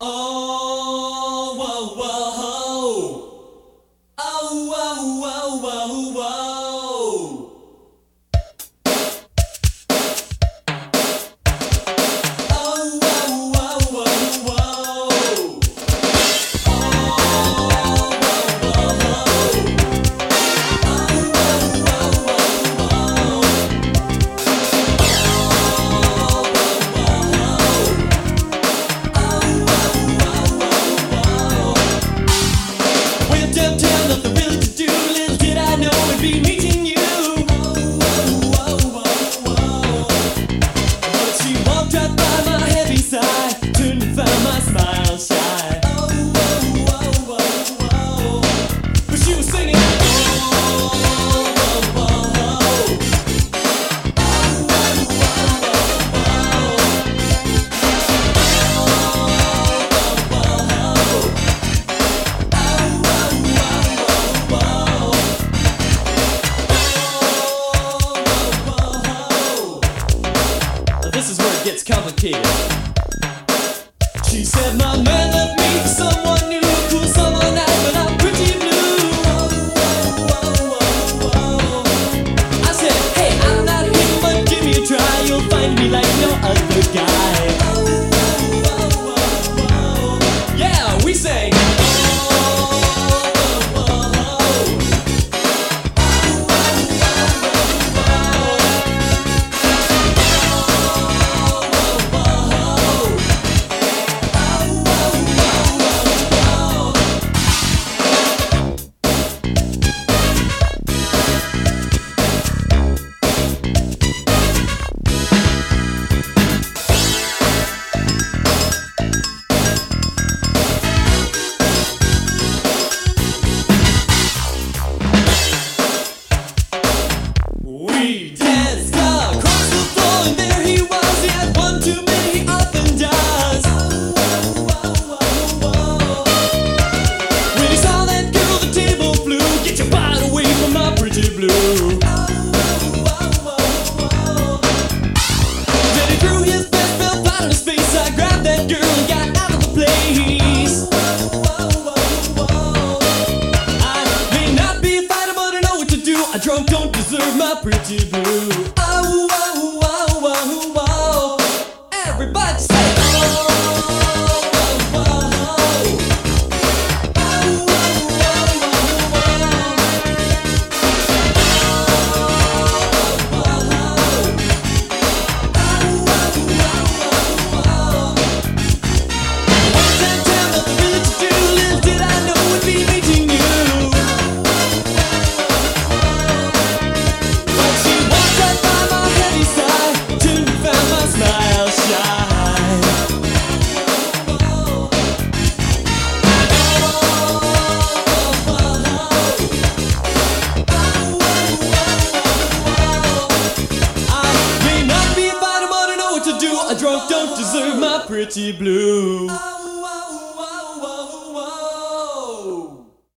Oh. She said my name. We danced across the floor and there he was. He had one too many, he often does. When he saw that girl, the table flew. Get your body away from my pretty blue. pretty blue. don't deserve my pretty blue.